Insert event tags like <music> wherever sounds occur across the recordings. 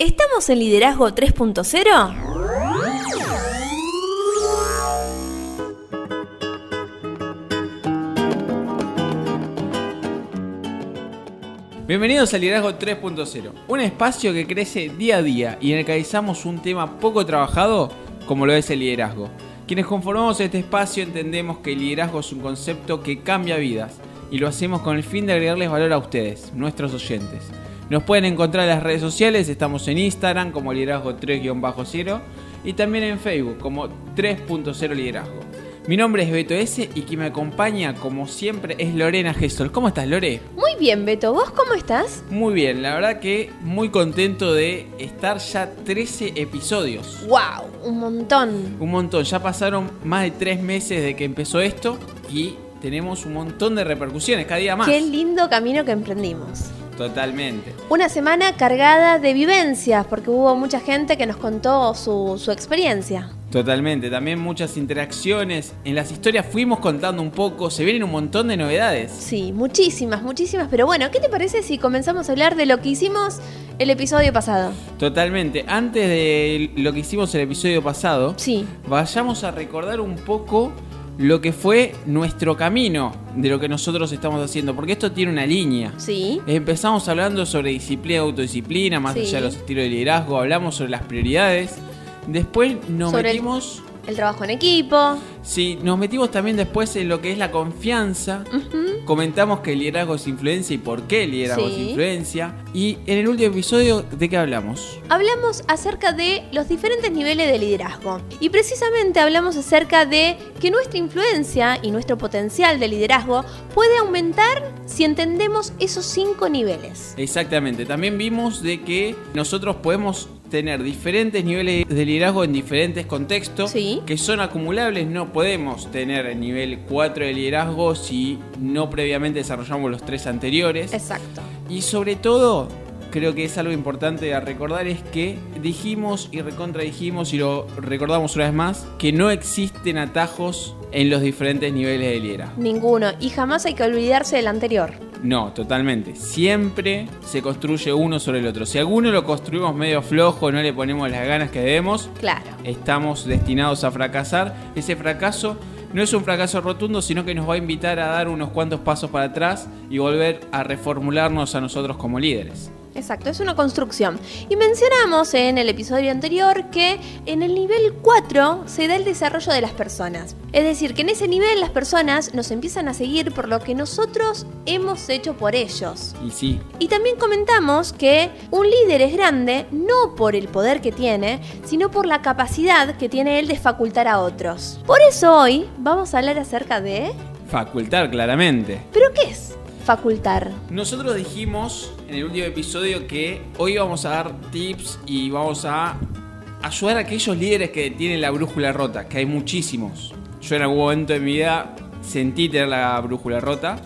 ¿Estamos en Liderazgo 3.0? Bienvenidos a Liderazgo 3.0, un espacio que crece día a día y en el que analizamos un tema poco trabajado como lo es el liderazgo. Quienes conformamos este espacio entendemos que el liderazgo es un concepto que cambia vidas y lo hacemos con el fin de agregarles valor a ustedes, nuestros oyentes. Nos pueden encontrar en las redes sociales, estamos en Instagram como liderazgo 3-0 y también en Facebook como 3.0 liderazgo. Mi nombre es Beto S y quien me acompaña como siempre es Lorena Gestol. ¿Cómo estás Lore? Muy bien Beto, ¿vos cómo estás? Muy bien, la verdad que muy contento de estar ya 13 episodios. ¡Wow! Un montón. Un montón, ya pasaron más de 3 meses de que empezó esto y tenemos un montón de repercusiones, cada día más. Qué lindo camino que emprendimos. Totalmente. Una semana cargada de vivencias, porque hubo mucha gente que nos contó su, su, experiencia. Totalmente, también muchas interacciones. En las historias fuimos contando un poco, se vienen un montón de novedades. Sí, muchísimas, muchísimas. Pero bueno, ¿qué te parece si comenzamos a hablar de lo que hicimos el episodio pasado? Totalmente. Antes de lo que hicimos el episodio pasado, sí. vayamos a recordar un poco lo que fue nuestro camino de lo que nosotros estamos haciendo, porque esto tiene una línea. Sí. Empezamos hablando sobre disciplina, autodisciplina, más Sí. allá de los estilos de liderazgo, hablamos sobre las prioridades. Después nos Sobre metimos, El trabajo en equipo. sí, nos metimos también después en lo que es la confianza. Comentamos que el liderazgo es influencia y por qué el liderazgo Sí. es influencia. Y en el último episodio, ¿de qué hablamos? Hablamos acerca de los diferentes niveles de liderazgo. Y precisamente hablamos acerca de que nuestra influencia y nuestro potencial de liderazgo puede aumentar si entendemos esos cinco niveles. Exactamente, también vimos de que nosotros podemos tener diferentes niveles de liderazgo en diferentes contextos Sí. que son acumulables, no podemos tener el nivel 4 de liderazgo si no previamente desarrollamos los tres anteriores. Exacto. Y sobre todo, creo que es algo importante a recordar es que dijimos y recontradijimos y lo recordamos una vez más que no existen atajos en los diferentes niveles de liderazgo. Ninguno. Y jamás hay que olvidarse del anterior. No, totalmente. Siempre se construye uno sobre el otro. Si alguno lo construimos medio flojo, no le ponemos las ganas que debemos, Claro. estamos destinados a fracasar. Ese fracaso no es un fracaso rotundo, sino que nos va a invitar a dar unos cuantos pasos para atrás y volver a reformularnos a nosotros como líderes. Exacto, es una construcción. Y mencionamos en el episodio anterior que en el nivel 4 se da el desarrollo de las personas. Es decir, que en ese nivel las personas nos empiezan a seguir por lo que nosotros hemos hecho por ellos. Y sí, Y también comentamos que un líder es grande no por el poder que tiene, sino por la capacidad que tiene él de facultar a otros. Por eso hoy vamos a hablar acerca de... facultar claramente. ¿Pero qué es facultar? Nosotros dijimos en el último episodio que hoy vamos a dar tips y vamos a ayudar a aquellos líderes que tienen la brújula rota, que hay muchísimos. Yo en algún momento de mi vida sentí tener la brújula rota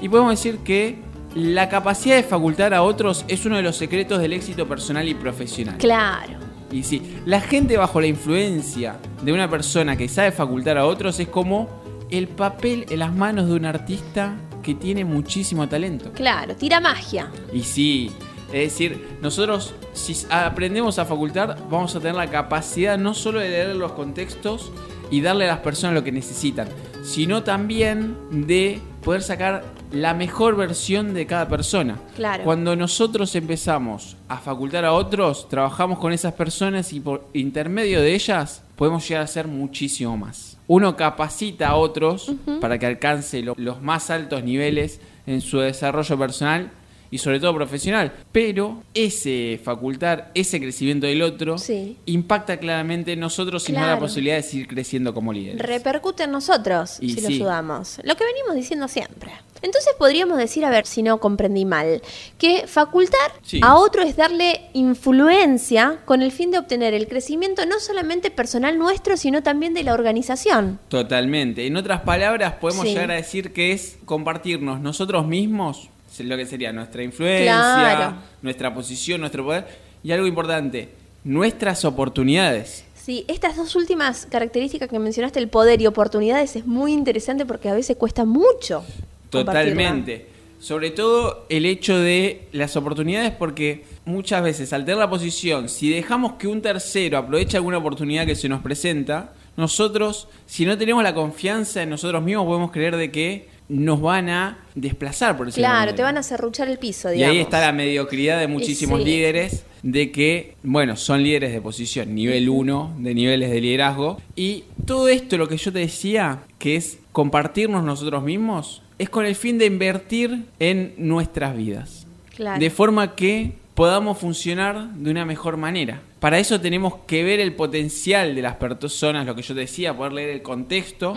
y podemos decir que la capacidad de facultar a otros es uno de los secretos del éxito personal y profesional. Claro. Y sí, la gente bajo la influencia de una persona que sabe facultar a otros es como el papel en las manos de un artista que tiene muchísimo talento. Claro, tira magia. Y sí, es decir, nosotros si aprendemos a facultar vamos a tener la capacidad no solo de leer los contextos y darle a las personas lo que necesitan, sino también de poder sacar la mejor versión de cada persona. Claro. Cuando nosotros empezamos a facultar a otros, trabajamos con esas personas y por intermedio de ellas podemos llegar a ser muchísimo más. Uno capacita a otros para que alcance lo- los más altos niveles en su desarrollo personal y sobre todo profesional. Pero ese facultar, ese crecimiento del otro, Sí. impacta claramente en nosotros y nos da la Claro. posibilidad de seguir creciendo como líderes. Repercute en nosotros Y si lo ayudamos. Lo que venimos diciendo siempre. Entonces podríamos decir, a ver si no comprendí mal, que facultar Sí. a otro es darle influencia con el fin de obtener el crecimiento no solamente personal nuestro, sino también de la organización. Totalmente. En otras palabras, podemos Sí. llegar a decir que es compartirnos nosotros mismos, lo que sería nuestra influencia, Claro. nuestra posición, nuestro poder, y algo importante, nuestras oportunidades. Sí, estas dos últimas características que mencionaste, el poder y oportunidades, es muy interesante porque a veces cuesta mucho. Totalmente. Sobre todo el hecho de las oportunidades, porque muchas veces al tener la posición, si dejamos que un tercero aproveche alguna oportunidad que se nos presenta, nosotros, si no tenemos la confianza en nosotros mismos, podemos creer de que nos van a desplazar por ese Claro, te van a cerruchar el piso, Y digamos. ahí está la mediocridad de muchísimos sí. líderes de que, bueno, son líderes de posición, nivel 1 de niveles de liderazgo. Y todo esto, lo que yo te decía, que es compartirnos nosotros mismos, es con el fin de invertir en nuestras vidas. Claro. De forma que podamos funcionar de una mejor manera. Para eso tenemos que ver el potencial de las personas, lo que yo decía, poder leer el contexto,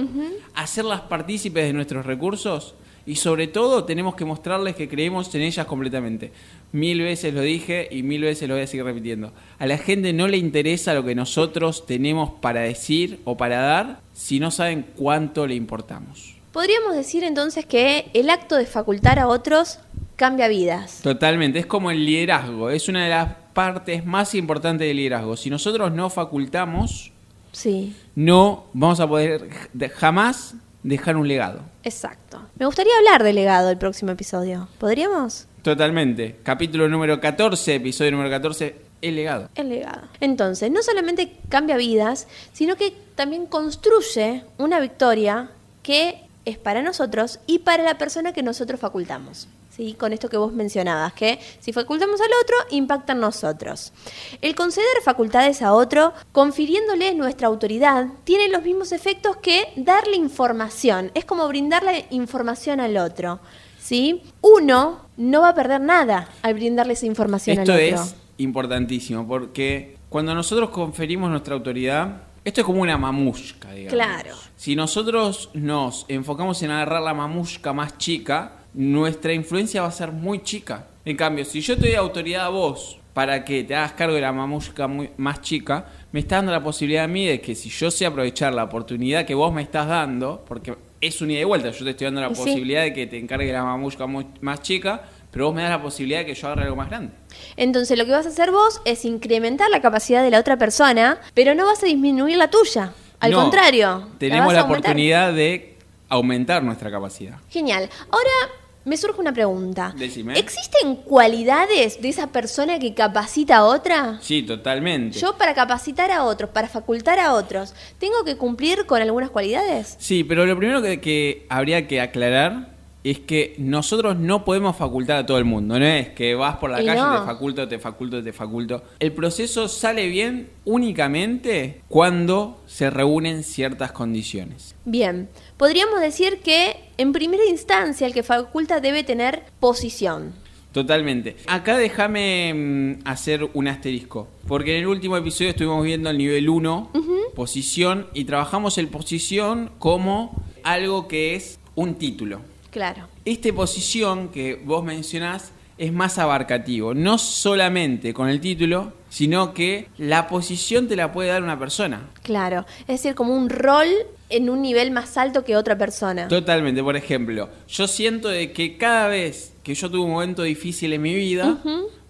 hacerlas partícipes de nuestros recursos y sobre todo tenemos que mostrarles que creemos en ellas completamente. Mil veces lo dije y mil veces lo voy a seguir repitiendo. A la gente no le interesa lo que nosotros tenemos para decir o para dar si no saben cuánto le importamos. Podríamos decir entonces que el acto de facultar a otros cambia vidas. Totalmente, es como el liderazgo, es una de las partes más importantes del liderazgo. Si nosotros no facultamos, Sí, no vamos a poder de- jamás dejar un legado. exacto. Me gustaría hablar de legado el próximo episodio. ¿Podríamos? Totalmente. Capítulo número 14, episodio número 14, el legado. El legado. Entonces, no solamente cambia vidas, sino que también construye una victoria que es para nosotros y para la persona que nosotros facultamos. ¿Sí? Con esto que vos mencionabas, que si facultamos al otro, impacta en nosotros. El conceder facultades a otro, confiriéndole nuestra autoridad, tiene los mismos efectos que darle información. Es como brindarle información al otro. ¿sí? Uno no va a perder nada al brindarle esa información Esto al otro. es importantísimo porque cuando nosotros conferimos nuestra autoridad, esto es como una mamushka, digamos. Claro. Si nosotros nos enfocamos en agarrar la mamushka más chica, nuestra influencia va a ser muy chica. En cambio, si yo te doy autoridad a vos para que te hagas cargo de la mamushka muy- más chica, me está dando la posibilidad a mí de que si yo sé aprovechar la oportunidad que vos me estás dando, porque es un ida y vuelta, yo te estoy dando la sí. posibilidad de que te encargue la mamushka muy- más chica, pero vos me das la posibilidad de que yo agarre algo más grande. Entonces lo que vas a hacer vos es incrementar la capacidad de la otra persona, pero no vas a disminuir la tuya. Al No, contrario. Tenemos la aumentar. oportunidad de aumentar nuestra capacidad. Genial. Ahora me surge una pregunta. Decime. ¿Existen cualidades de esa persona que capacita a otra? Sí, totalmente. Yo para capacitar a otros, para facultar a otros, ¿tengo que cumplir con algunas cualidades? Sí, pero lo primero que, que habría que aclarar es que nosotros no podemos facultar a todo el mundo. No es que vas por la Y calle, no. te faculto, te faculto, te faculto. El proceso sale bien únicamente cuando se reúnen ciertas condiciones. Bien, podríamos decir que en primera instancia el que faculta debe tener posición. Totalmente. Acá déjame mm, hacer un asterisco. Porque en el último episodio estuvimos viendo el nivel 1, posición, y trabajamos el posición como algo que es un título. Claro. Este posición que vos mencionás es más abarcativo, no solamente con el título, sino que la posición te la puede dar una persona. Claro, es decir, como un rol en un nivel más alto que otra persona. Totalmente, por ejemplo, yo siento de que cada vez que yo tuve un momento difícil en mi vida,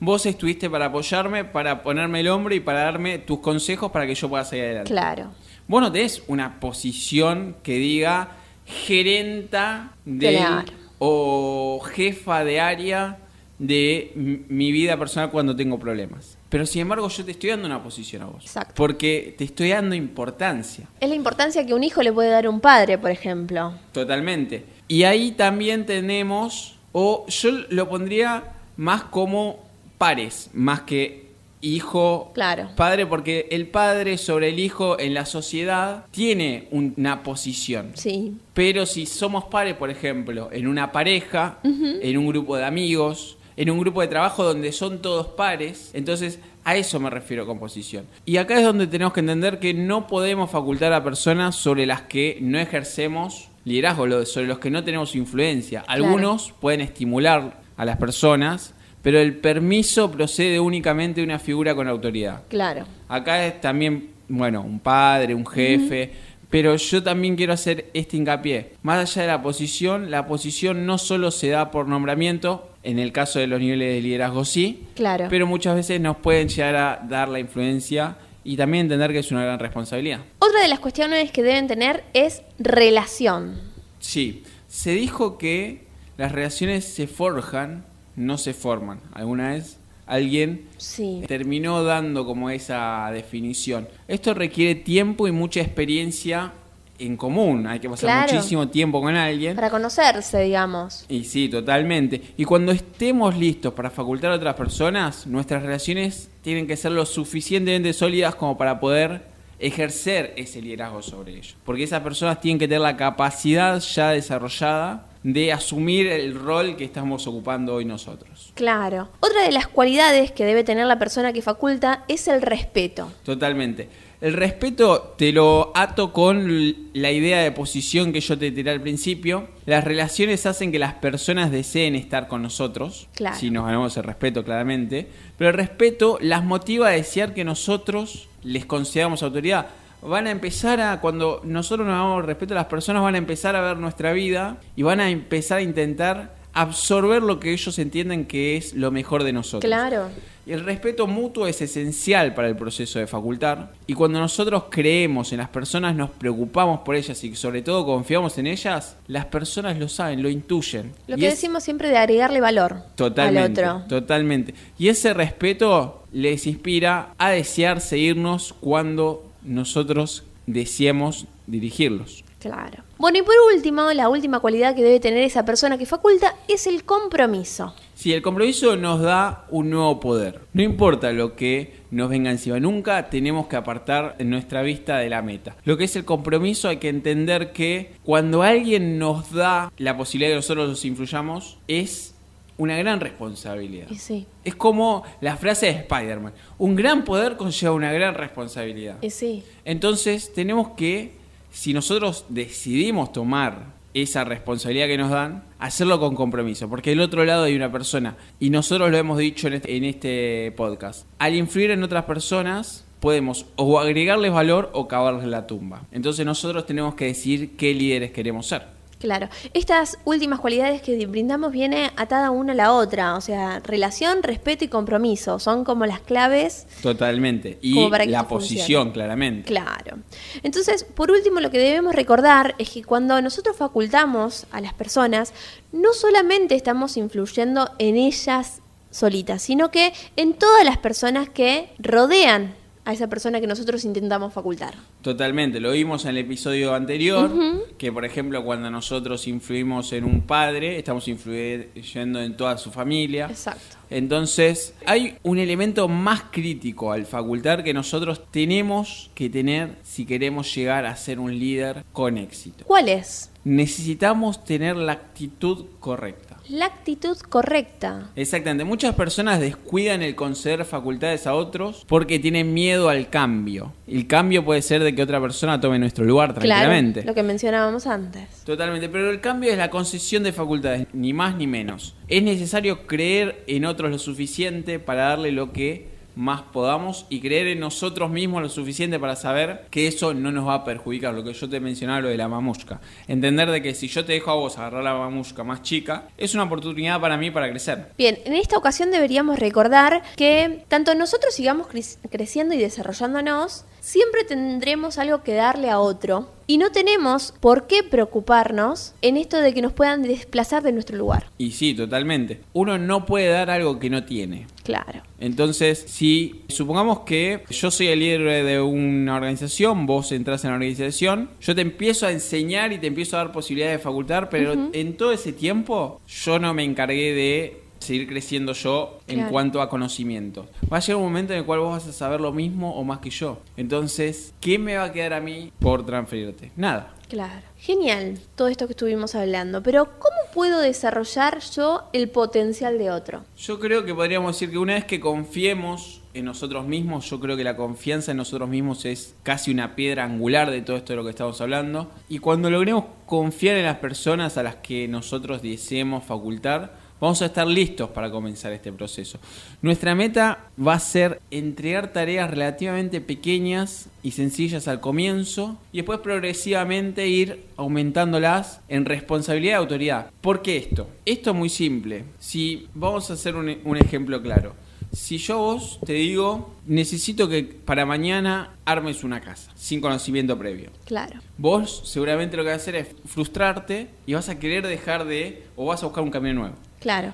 vos estuviste para apoyarme, para ponerme el hombro y para darme tus consejos para que yo pueda seguir adelante. Claro, Vos no tenés una posición que diga gerenta de Claro. o jefa de área de mi vida personal cuando tengo problemas. Pero sin embargo yo te estoy dando una posición a vos. Exacto. Porque te estoy dando importancia. es la importancia que un hijo le puede dar a un padre, por ejemplo. Totalmente. Y ahí también tenemos, o yo lo pondría más como pares, más que hijo, Claro. padre, porque el padre sobre el hijo en la sociedad tiene una posición. Sí, Pero si somos pares, por ejemplo, en una pareja, en un grupo de amigos, en un grupo de trabajo donde son todos pares, entonces a eso me refiero con posición. Y acá es donde tenemos que entender que no podemos facultar a personas sobre las que no ejercemos liderazgo, sobre los que no tenemos influencia. Algunos pueden estimular a las personas, pero el permiso procede únicamente de una figura con autoridad. claro. Acá es también, bueno, un padre, un jefe, pero yo también quiero hacer este hincapié. Más allá de la posición, la posición no solo se da por nombramiento, en el caso de los niveles de liderazgo sí, Claro. pero muchas veces nos pueden llegar a dar la influencia y también entender que es una gran responsabilidad. Otra de las cuestiones que deben tener es relación. Sí, se dijo que las relaciones se forjan, no se forman. ¿Alguna vez alguien Sí. terminó dando como esa definición? Esto requiere tiempo y mucha experiencia en común. Hay que pasar Claro. muchísimo tiempo con alguien. Para conocerse, digamos. Y sí, totalmente. Y cuando estemos listos para facultar a otras personas, nuestras relaciones tienen que ser lo suficientemente sólidas como para poder ejercer ese liderazgo sobre ellos. Porque esas personas tienen que tener la capacidad ya desarrollada de asumir el rol que estamos ocupando hoy nosotros. Claro. Otra de las cualidades que debe tener la persona que faculta es el respeto. Totalmente. El respeto te lo ato con la idea de posición que yo te tiré al principio. Las relaciones hacen que las personas deseen estar con nosotros. Claro. Si nos ganamos el respeto, claramente. Pero el respeto las motiva a desear que nosotros les concedamos autoridad. Van a empezar a, cuando nosotros nos damos respeto a las personas, van a empezar a ver nuestra vida y van a empezar a intentar absorber lo que ellos entienden que es lo mejor de nosotros. Claro. Y el respeto mutuo es esencial para el proceso de facultar. Y cuando nosotros creemos en las personas, nos preocupamos por ellas y sobre todo confiamos en ellas, las personas lo saben, lo intuyen. Lo Y que es- decimos siempre de agregarle valor Totalmente, al otro. totalmente. Y ese respeto les inspira a desear seguirnos cuando nosotros deseemos dirigirlos. Claro. Bueno, y por último, la última cualidad que debe tener esa persona que faculta es el compromiso. Sí, el compromiso nos da un nuevo poder. No importa lo que nos venga encima, nunca tenemos que apartar nuestra vista de la meta. Lo que es el compromiso hay que entender que cuando alguien nos da la posibilidad de que nosotros los influyamos, es una gran responsabilidad. Y sí, Es como la frase de Spider-Man. Un gran poder conlleva una gran responsabilidad. y sí. Entonces tenemos que, si nosotros decidimos tomar esa responsabilidad que nos dan, hacerlo con compromiso, porque del otro lado hay una persona, y nosotros lo hemos dicho en este, en este podcast, al influir en otras personas podemos o agregarles valor o cavarles la tumba. Entonces nosotros tenemos que decidir qué líderes queremos ser. Claro. Estas últimas cualidades que brindamos viene atada una a la otra. O sea, relación, respeto y compromiso. Son como las claves Totalmente. Y para la posición, claramente. Claro. Entonces, por último, lo que debemos recordar es que cuando nosotros facultamos a las personas, no solamente estamos influyendo en ellas solitas, sino que en todas las personas que rodean a esa persona que nosotros intentamos facultar. Totalmente, lo vimos en el episodio anterior, que por ejemplo cuando nosotros influimos en un padre, estamos influyendo en toda su familia. Exacto. Entonces, hay un elemento más crítico al facultar que nosotros tenemos que tener si queremos llegar a ser un líder con éxito. ¿Cuál es? Necesitamos tener la actitud correcta. La actitud correcta. Exactamente, muchas personas descuidan el conceder facultades a otros porque tienen miedo al cambio. El cambio puede ser de que otra persona tome nuestro lugar tranquilamente. Claro, lo que mencionábamos antes. Totalmente, pero el cambio es la concesión de facultades, ni más ni menos. Es necesario creer en otros lo suficiente para darle lo que más podamos y creer en nosotros mismos lo suficiente para saber que eso no nos va a perjudicar. Lo que yo te mencionaba, lo de la mamushka. Entender de que si yo te dejo a vos agarrar la mamushka más chica, es una oportunidad para mí para crecer. Bien, en esta ocasión deberíamos recordar que tanto nosotros sigamos cre- creciendo y desarrollándonos, siempre tendremos algo que darle a otro y no tenemos por qué preocuparnos en esto de que nos puedan desplazar de nuestro lugar. Y sí, totalmente. Uno no puede dar algo que no tiene. Claro. Entonces, si supongamos que yo soy el líder de una organización, vos entras en la organización, yo te empiezo a enseñar y te empiezo a dar posibilidades de facultar, pero en todo ese tiempo yo no me encargué de seguir creciendo yo en Claro. cuanto a conocimiento. Va a llegar un momento en el cual vos vas a saber lo mismo o más que yo. Entonces, ¿qué me va a quedar a mí por transferirte? Nada. Claro. Genial todo esto que estuvimos hablando, pero ¿cómo puedo desarrollar yo el potencial de otro? Yo creo que podríamos decir que una vez que confiemos en nosotros mismos, yo creo que la confianza en nosotros mismos es casi una piedra angular de todo esto de lo que estamos hablando. Y cuando logremos confiar en las personas a las que nosotros deseemos facultar, vamos a estar listos para comenzar este proceso. Nuestra meta va a ser entregar tareas relativamente pequeñas y sencillas al comienzo y después progresivamente ir aumentándolas en responsabilidad y autoridad. ¿Por qué esto? Esto es muy simple. Si vamos a hacer un, un ejemplo claro. Si yo vos te digo, necesito que para mañana armes una casa, sin conocimiento previo. Claro. Vos seguramente lo que vas a hacer es frustrarte y vas a querer dejar de, o vas a buscar un camino nuevo.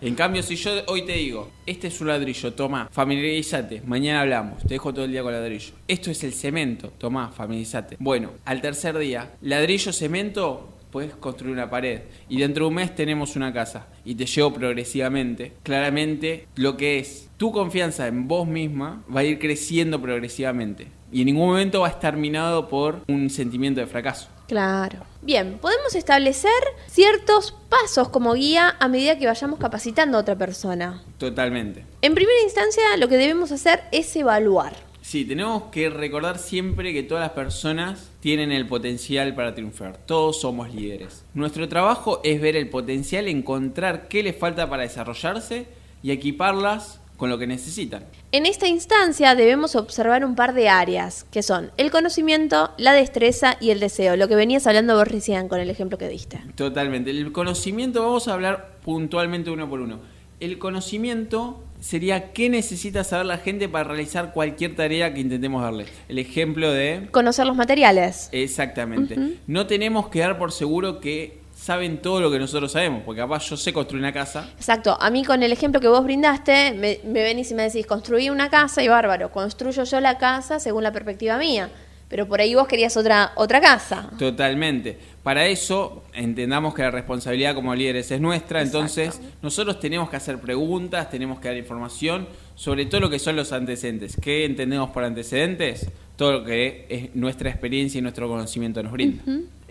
En cambio, si yo hoy te digo, este es un ladrillo, toma, familiarizate, mañana hablamos, te dejo todo el día con ladrillo. Esto es el cemento, toma, familiarizate. Bueno, al tercer día, ladrillo, cemento, puedes construir una pared. Y dentro de un mes tenemos una casa. Y te llevo progresivamente. Claramente, lo que es tu confianza en vos misma va a ir creciendo progresivamente. Y en ningún momento va a estar minado por un sentimiento de fracaso. Claro. Bien, podemos establecer ciertos pasos como guía a medida que vayamos capacitando a otra persona. Totalmente. En primera instancia, lo que debemos hacer es evaluar. Sí, tenemos que recordar siempre que todas las personas tienen el potencial para triunfar. Todos somos líderes. Nuestro trabajo es ver el potencial, encontrar qué les falta para desarrollarse y equiparlas con lo que necesitan. En esta instancia debemos observar un par de áreas, que son el conocimiento, la destreza y el deseo, lo que venías hablando vos recién con el ejemplo que diste. Totalmente. El conocimiento vamos a hablar puntualmente uno por uno. El conocimiento sería qué necesita saber la gente para realizar cualquier tarea que intentemos darle. El ejemplo de... Conocer los materiales. Exactamente. No tenemos que dar por seguro que saben todo lo que nosotros sabemos, porque capaz yo sé construir una casa. Exacto, a mí con el ejemplo que vos brindaste, me, me venís y me decís, construí una casa y bárbaro, construyo yo la casa según la perspectiva mía, pero por ahí vos querías otra, otra casa. Totalmente. Para eso, entendamos que la responsabilidad como líderes es nuestra, entonces nosotros tenemos que hacer preguntas, tenemos que dar información sobre todo lo que son los antecedentes. ¿Qué entendemos por antecedentes? Todo lo que es nuestra experiencia y nuestro conocimiento nos brinda.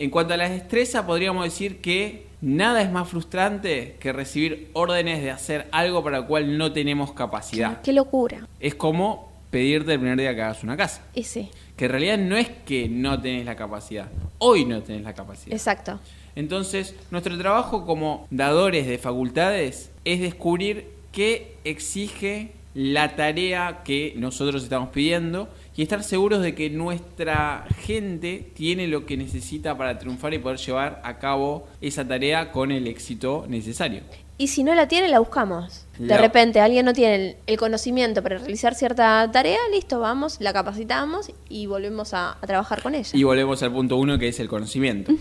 En cuanto a la destreza, podríamos decir que nada es más frustrante que recibir órdenes de hacer algo para lo cual no tenemos capacidad. Qué locura. Es como pedirte el primer día que hagas una casa. Ese. Que en realidad no es que no tenés la capacidad, hoy no tenés la capacidad. Exacto. Entonces, nuestro trabajo como dadores de facultades es descubrir qué exige la tarea que nosotros estamos pidiendo y estar seguros de que nuestra gente tiene lo que necesita para triunfar y poder llevar a cabo esa tarea con el éxito necesario. Y si no la tiene, la buscamos. De repente alguien no tiene el, conocimiento para realizar cierta tarea, listo, vamos, la capacitamos y volvemos a, a trabajar con ella. Y volvemos al punto uno que es el conocimiento.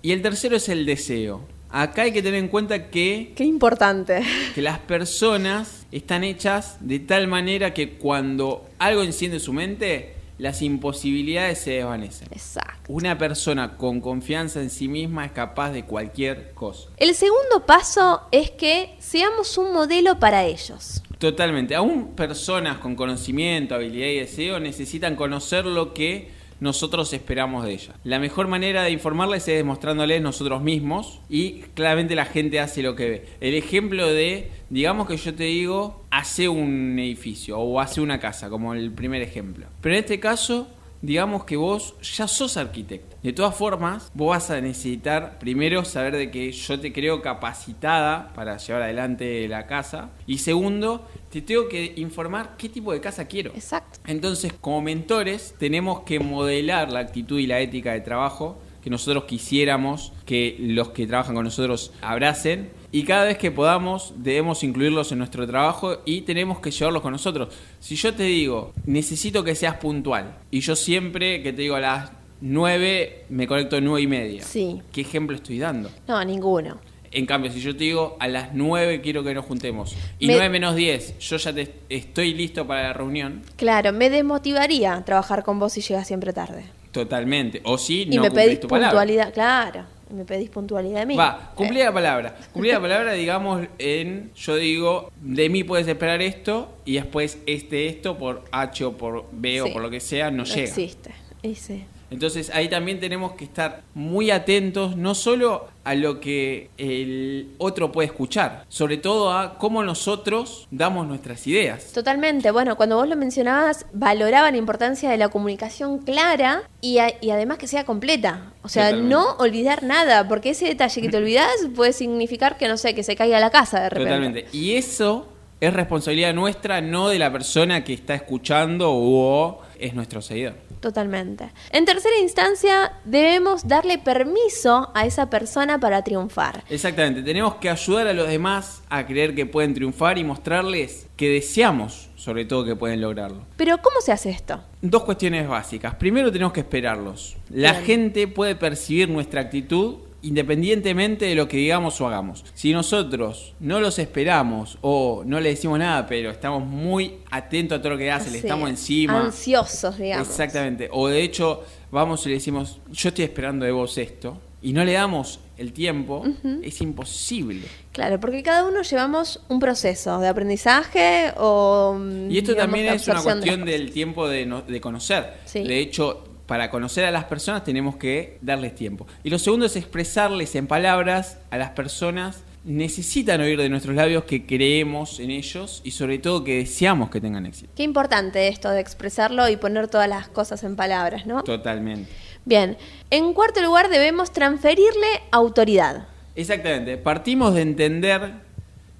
Y el tercero es el deseo. Acá hay que tener en cuenta que Qué importante. que las personas están hechas de tal manera que cuando algo enciende su mente, las imposibilidades se desvanecen. Exacto. Una persona con confianza en sí misma es capaz de cualquier cosa. El segundo paso es que seamos un modelo para ellos. Totalmente. Aún personas con conocimiento, habilidad y deseo necesitan conocer lo que nosotros esperamos de ellas. La mejor manera de informarles es demostrándoles nosotros mismos y claramente la gente hace lo que ve. El ejemplo de, digamos que yo te digo, hace un edificio o hace una casa, como el primer ejemplo. Pero en este caso, digamos que vos ya sos arquitecto. De todas formas, vos vas a necesitar primero saber de que yo te creo capacitada para llevar adelante la casa. Y segundo, te tengo que informar qué tipo de casa quiero. Exacto. Entonces, como mentores, tenemos que modelar la actitud y la ética de trabajo que nosotros quisiéramos que los que trabajan con nosotros abracen. Y cada vez que podamos, debemos incluirlos en nuestro trabajo y tenemos que llevarlos con nosotros. Si yo te digo, necesito que seas puntual, y yo siempre que te digo a las 9, me conecto a 9 y media. Sí. ¿Qué ejemplo estoy dando? No, ninguno. En cambio, si yo te digo a las 9 quiero que nos juntemos y Me- 9 menos 10, yo ya te, estoy listo para la reunión, Claro, me desmotivaría trabajar con vos si llegas siempre tarde. Totalmente. O si y no me cumplís pedís tu palabra. puntualidad, claro. y Me pedís puntualidad de mí. Va, cumplí Eh, la palabra. Cumplí la palabra, digamos, en. Yo digo, de mí puedes esperar esto y después este, esto por H o por B o Sí. por lo que sea, no, no llega. existe. Y sí. Entonces ahí también tenemos que estar muy atentos, no solo a lo que el otro puede escuchar, sobre todo a cómo nosotros damos nuestras ideas. Totalmente. Bueno, cuando vos lo mencionabas, valoraba la importancia de la comunicación clara y, a- y además que sea completa. O sea, Totalmente. no olvidar nada, porque ese detalle que te olvidás <laughs> puede significar que, no sé, que se caiga la casa de repente. Totalmente. Y eso es responsabilidad nuestra, no de la persona que está escuchando o es nuestro seguidor. Totalmente. En tercera instancia, debemos darle permiso a esa persona para triunfar. Exactamente, tenemos que ayudar a los demás a creer que pueden triunfar y mostrarles que deseamos, sobre todo, que pueden lograrlo. Pero ¿cómo se hace esto? Dos cuestiones básicas. Primero tenemos que esperarlos. La Bien. gente puede percibir nuestra actitud independientemente de lo que digamos o hagamos. Si nosotros no los esperamos o no le decimos nada, pero estamos muy atentos a todo lo que hace, le estamos encima. Ansiosos, digamos. Exactamente. O de hecho, vamos y le decimos, yo estoy esperando de vos esto, y no le damos el tiempo, es imposible. Claro, porque cada uno llevamos un proceso de aprendizaje o... mm, Y esto digamos, también es una de cuestión del tiempo de, no- de conocer. Sí. De hecho, para conocer a las personas tenemos que darles tiempo. Y lo segundo es expresarles en palabras a las personas. Necesitan oír de nuestros labios que creemos en ellos y sobre todo que deseamos que tengan éxito. Qué importante esto de expresarlo y poner todas las cosas en palabras, ¿no? Totalmente. Bien, en cuarto lugar debemos transferirle autoridad. Exactamente. Partimos de entender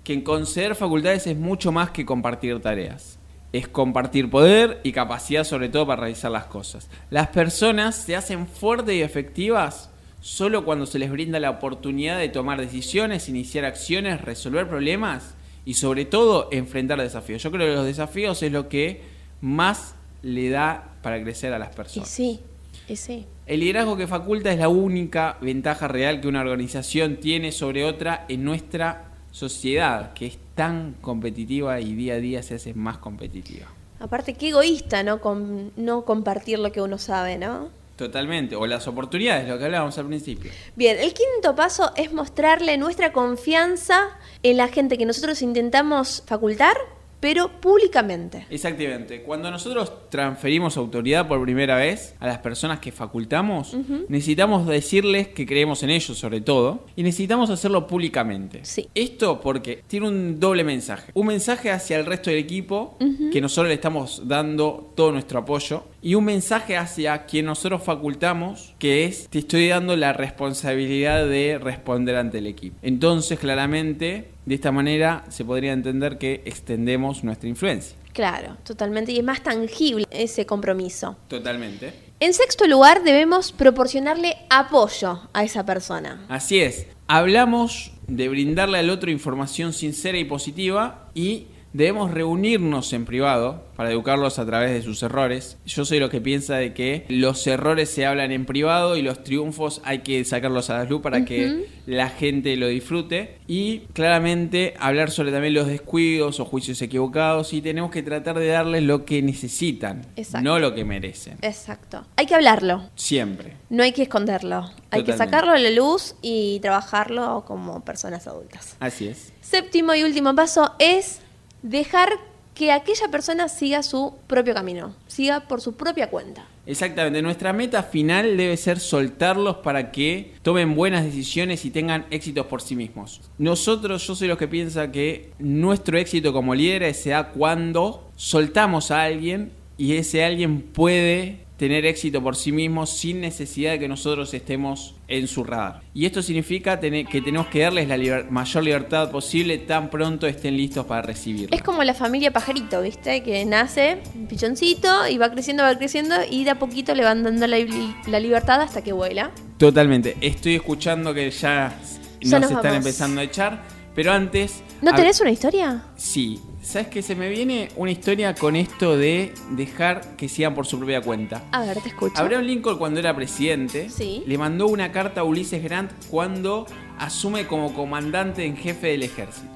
que en conceder facultades es mucho más que compartir tareas. Es compartir poder y capacidad sobre todo para realizar las cosas. Las personas se hacen fuertes y efectivas solo cuando se les brinda la oportunidad de tomar decisiones, iniciar acciones, resolver problemas y sobre todo enfrentar desafíos. Yo creo que los desafíos es lo que más le da para crecer a las Y personas. sí, y sí. El liderazgo que faculta es la única ventaja real que una organización tiene sobre otra en nuestra sociedad, que es tan competitiva y día a día se hace más competitiva. Aparte, qué egoísta, ¿no? Com- no compartir lo que uno sabe, ¿no? Totalmente, o las oportunidades, lo que hablábamos al principio. Bien, el quinto paso es mostrarle nuestra confianza en la gente que nosotros intentamos facultar, pero públicamente. Exactamente, cuando nosotros transferimos autoridad por primera vez a las personas que facultamos, necesitamos decirles que creemos en ellos sobre todo, y necesitamos hacerlo públicamente. Sí. Esto porque tiene un doble mensaje. Un mensaje hacia el resto del equipo, que nosotros le estamos dando todo nuestro apoyo, y un mensaje hacia quien nosotros facultamos, que es, te estoy dando la responsabilidad de responder ante el equipo. Entonces, claramente, de esta manera se podría entender que extendemos nuestra influencia. Claro, totalmente. Y es más tangible ese compromiso. Totalmente. En sexto lugar, debemos proporcionarle apoyo a esa persona. Así es. Hablamos de brindarle al otro información sincera y positiva y debemos reunirnos en privado para educarlos a través de sus errores. Yo soy lo que piensa de que los errores se hablan en privado y los triunfos hay que sacarlos a la luz para que la gente lo disfrute y claramente hablar sobre también los descuidos o juicios equivocados y tenemos que tratar de darles lo que necesitan, Exacto. no lo que merecen. Exacto. Hay que hablarlo. Siempre. No hay que esconderlo. Hay que sacarlo a la luz y trabajarlo como personas adultas. Así es. Séptimo y último paso es dejar que aquella persona siga su propio camino, siga por su propia cuenta. Exactamente, nuestra meta final debe ser soltarlos para que tomen buenas decisiones y tengan éxitos por sí mismos. Nosotros, yo soy los que piensa que nuestro éxito como líderes se da cuando soltamos a alguien y ese alguien puede tener éxito por sí mismo sin necesidad de que nosotros estemos en su radar. Y esto significa tener- que tenemos que darles la liber- mayor libertad posible tan pronto estén listos para recibirlo. Es como la familia pajarito, ¿viste? Que nace un pichoncito y va creciendo, va creciendo y de a poquito le van dando la, la libertad hasta que vuela. Totalmente. Estoy escuchando que ya, Ya nos nos están vamos. empezando a echar. Pero antes. ¿No tenés una historia? Sí. ¿Sabes que Se me viene una historia con esto de dejar que sigan por su propia cuenta. A ver, te escucho. Abraham Lincoln, cuando era presidente, Sí. le mandó una carta a Ulises Grant cuando asume como comandante en jefe del ejército.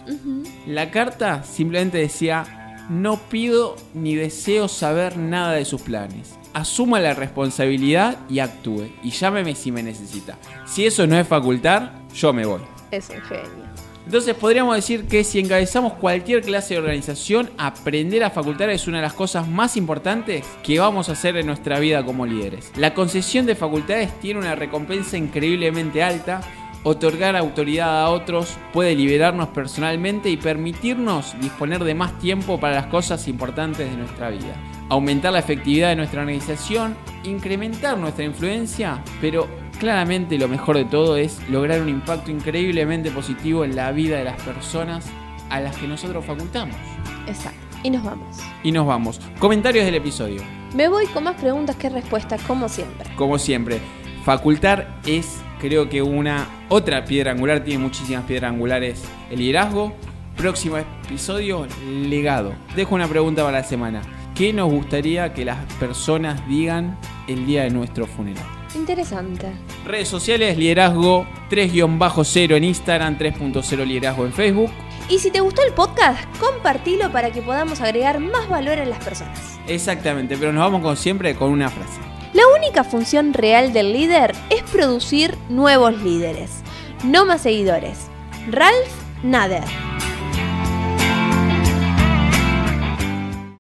La carta simplemente decía, no pido ni deseo saber nada de sus planes. Asuma la responsabilidad y actúe. Y llámeme si me necesita. Si eso no es facultar, yo me voy. Es un genio. Entonces podríamos decir que si encabezamos cualquier clase de organización, aprender a facultar es una de las cosas más importantes que vamos a hacer en nuestra vida como líderes. La concesión de facultades tiene una recompensa increíblemente alta. Otorgar autoridad a otros puede liberarnos personalmente y permitirnos disponer de más tiempo para las cosas importantes de nuestra vida. Aumentar la efectividad de nuestra organización, incrementar nuestra influencia, pero claramente lo mejor de todo es lograr un impacto increíblemente positivo en la vida de las personas a las que nosotros facultamos. Exacto. Y nos vamos. Y nos vamos. Comentarios del episodio. Me voy con más preguntas que respuestas, como siempre. Como siempre, facultar es, creo que una otra piedra angular, tiene muchísimas piedras angulares el liderazgo. Próximo episodio, legado. Dejo una pregunta para la semana. ¿Qué nos gustaría que las personas digan el día de nuestro funeral? Interesante. Redes sociales, liderazgo 3-0 en Instagram, 3.0 liderazgo en Facebook. Y si te gustó el podcast, compartilo para que podamos agregar más valor a las personas. Exactamente, pero nos vamos como siempre con una frase. La única función real del líder es producir nuevos líderes, no más seguidores. Ralph Nader.